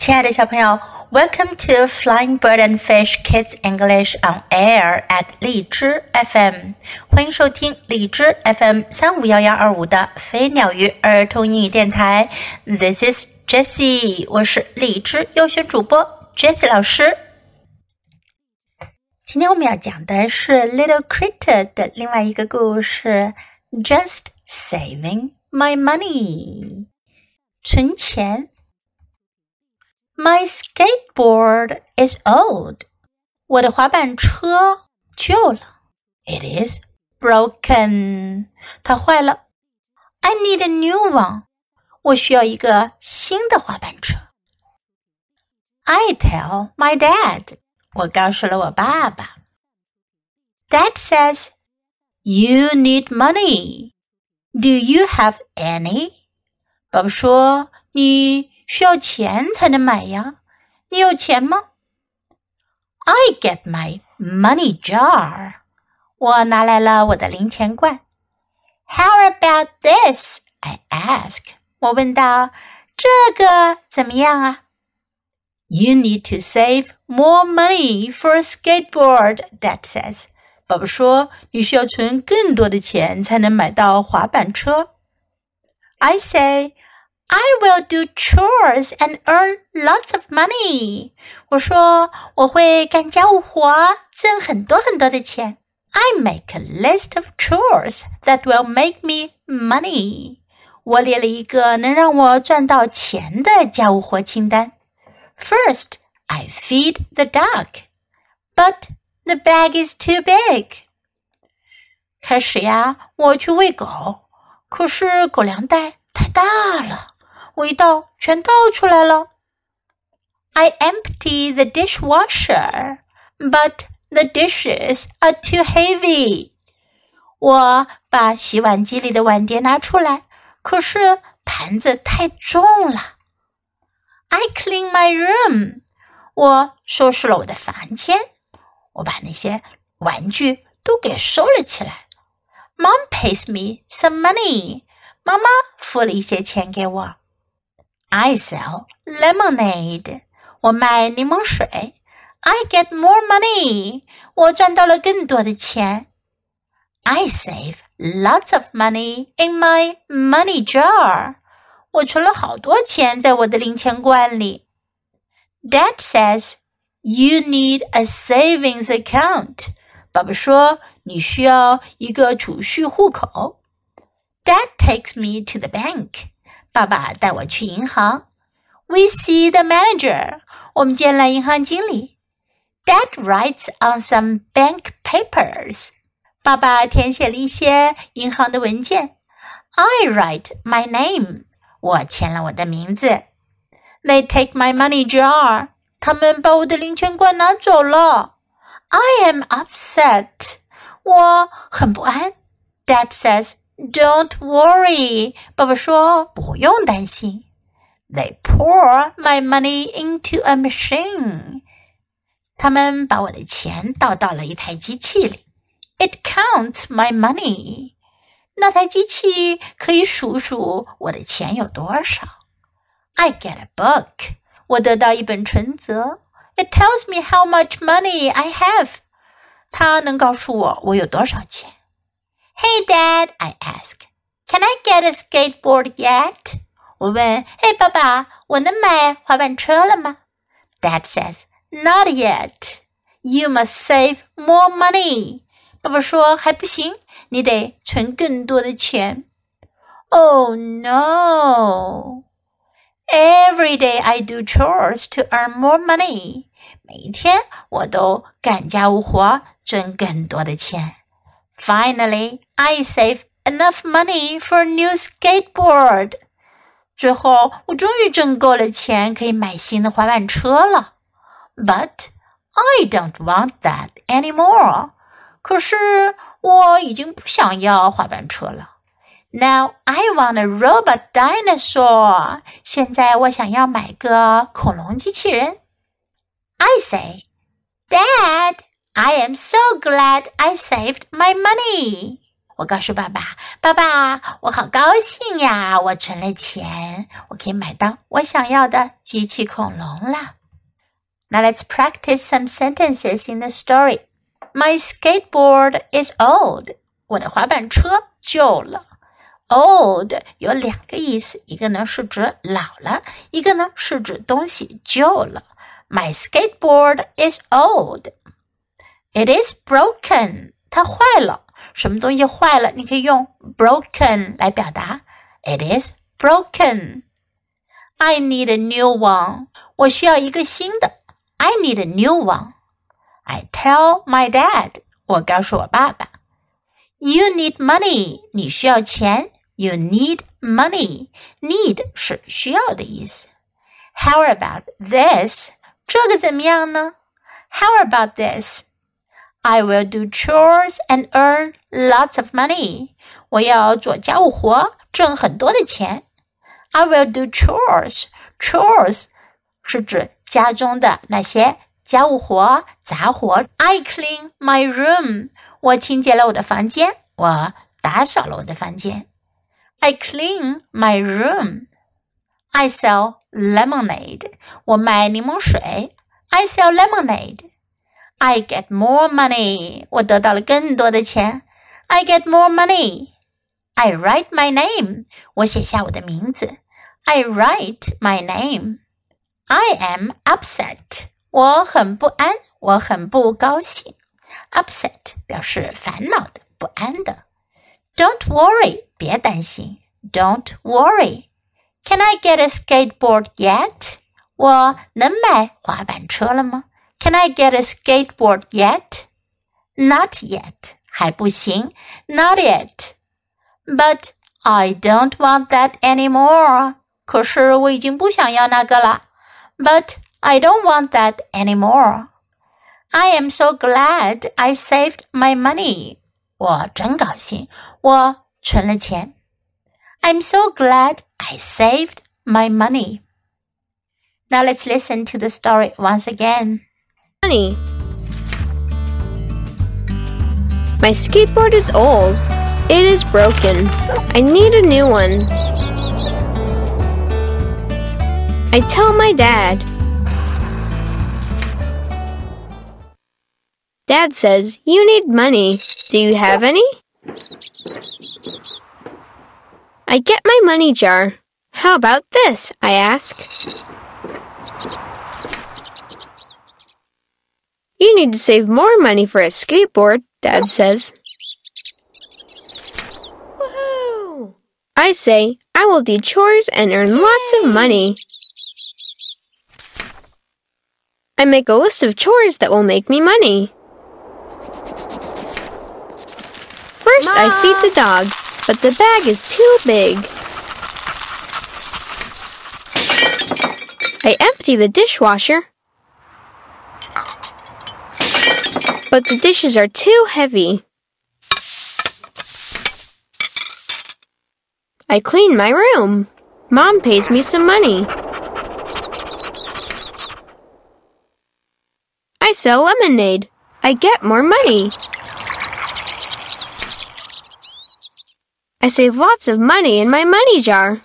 亲爱的小朋友，Welcome to Flying Bird and Fish Kids English on Air at 荔枝 FM，欢迎收听荔枝 FM 三五幺幺二五的飞鸟鱼儿童英语电台。This is Jessie，我是荔枝优选主播 Jessie 老师。今天我们要讲的是 Little Critter 的另外一个故事，Just Saving My Money，存钱。My skateboard is old. 我的滑板车旧了。It is broken. 它坏了。I need a new one. 我需要一个新的滑板车。I tell my dad. 我告诉了我爸爸。Dad says, "You need money. Do you have any?" 爸爸说：“你 需要钱才能买呀。你有钱吗？I get my money jar。我拿来了我的零钱罐。How about this? I ask。我问道：“这个怎么样啊？”You need to save more money for a skateboard, Dad says. 爸爸说：“你需要存更多的钱才能买到滑板车。” I say. I will do chores and earn lots of money. 我说我会干家务活，挣很多很多的钱。I make a list of chores that will make me money. 我列了一个能让我赚到钱的家务活清单。First, I feed the dog, but the bag is too big. 开始呀，我去喂狗，可是狗粮袋太大了。 味道全倒出来了。I empty the dishwasher, but the dishes are too heavy. 我把洗碗机里的碗碟拿出来，可是盘子太重了。I clean my room. 我收拾了我的房间，我把那些玩具都给收了起来。Mom pays me some money. 妈妈付了一些钱给我。I sell lemonade. 我卖柠檬水。I get more money. 我赚到了更多的钱。I save lots of money in my money jar. 我存了好多钱在我的零钱罐里。Dad says you need a savings account. 爸爸说你需要一个储蓄户口。Dad takes me to the bank. 爸爸带我去银行。We see the manager。我们见了银行经理。Dad writes on some bank papers。爸爸填写了一些银行的文件。I write my name。我签了我的名字。They take my money jar。他们把我的零钱罐拿走了。I am upset。我很不安。Dad says don't worry，爸爸说不用担心。They pour my money into a machine。他们把我的钱倒到了一台机器里。It counts my money。那台机器可以数数我的钱有多少。I get a book。我得到一本存折。It tells me how much money I have。它能告诉我我有多少钱。 Hey, Dad, I ask, can I get a skateboard yet? 我问，嘿，爸爸，我能买滑板车了吗？Dad says, not yet. You must save more money. 爸爸说还不行，你得存更多的钱。Oh no! Every day I do chores to earn more money. 每一天我都干家务活，挣更多的钱。 Finally, I save enough money for a new skateboard. 最后，我终于挣够了钱，可以买新的滑板车了。But I don't want that anymore. 可是我已经不想要滑板车了。Now I want a robot dinosaur. 现在我想要买个恐龙机器人。I say, Dad. I am so glad I saved my money. 我告诉爸爸：“爸爸，我好高兴呀！我存了钱，我可以买到我想要的机器恐龙了。” Now let's practice some sentences in the story. My skateboard is old. 我的滑板车旧了。Old 有两个意思，一个呢是指老了，一个呢是指东西旧了。My skateboard is old. It is broken. 它坏了。什么东西坏了？你可以用 broken 来表达。It is broken. I need a new one. 我需要一个新的。I need a new one. I tell my dad. 我告诉我爸爸。You need money. 你需要钱。You need money. Need 是需要的意思。How about this? 这个怎么样呢？How about this? I will do chores and earn lots of money. 我要做家务活，挣很多的钱。I will do chores. Chores 是指家中的那些家务活、杂活。I clean my room. 我清洁了我的房间，我打扫了我的房间。I clean my room. I sell lemonade. 我卖柠檬水。I sell lemonade. I get more money. 我得到了更多的钱。I get more money. I write my name. 我写下我的名字。I write my name. I am upset. 我很不安，我很不高兴。Upset 表示烦恼的、不安的。Don't worry，别担心。Don't worry. Can I get a skateboard yet? 我能买滑板车了吗 ？Can I get a skateboard yet? Not yet. 还不行。Not yet. But I don't want that anymore. 可是我已经不想要那个了。But I don't want that anymore. I am so glad I saved my money. 我真高兴，我存了钱。I'm so glad I saved my money. Now let's listen to the story once again. Money. My skateboard is old. It is broken. I need a new one. I tell my dad. Dad says, You need money. Do you have any? I get my money jar. How about this? I ask. You need to save more money for a skateboard, Dad says. Woohoo! I say, I will do chores and earn lots of money. I make a list of chores that will make me money. First, Mom. I feed the dog, but the bag is too big. I empty the dishwasher, but the dishes are too heavy. I clean my room. Mom pays me some money. I sell lemonade. I get more money. I save lots of money in my money jar.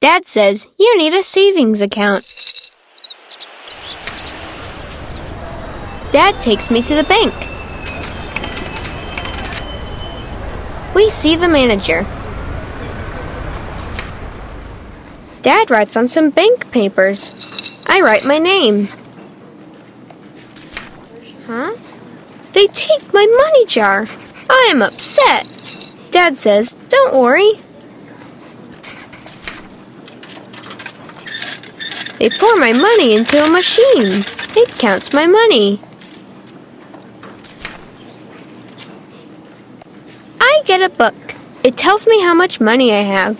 Dad says you need a savings account. Dad takes me to the bank. We see the manager. Dad writes on some bank papers. I write my name. Huh? They take my money jar. I am upset. Dad says, Don't worry. They pour my money into a machine. It counts my money. I get a book. It tells me how much money I have.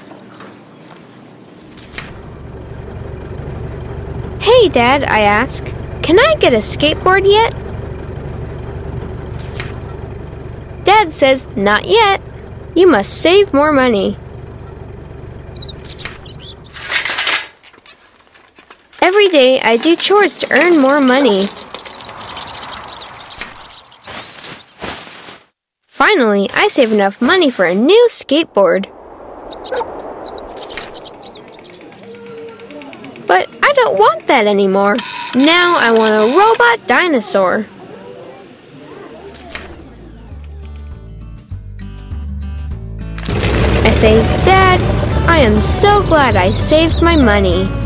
Hey, Dad, I ask, can I get a skateboard yet? Dad says, Not yet. You must save more money. Every day I do chores to earn more money. Finally, I save enough money for a new skateboard. But I don't want that anymore. Now I want a robot dinosaur. I say, Dad, I am so glad I saved my money.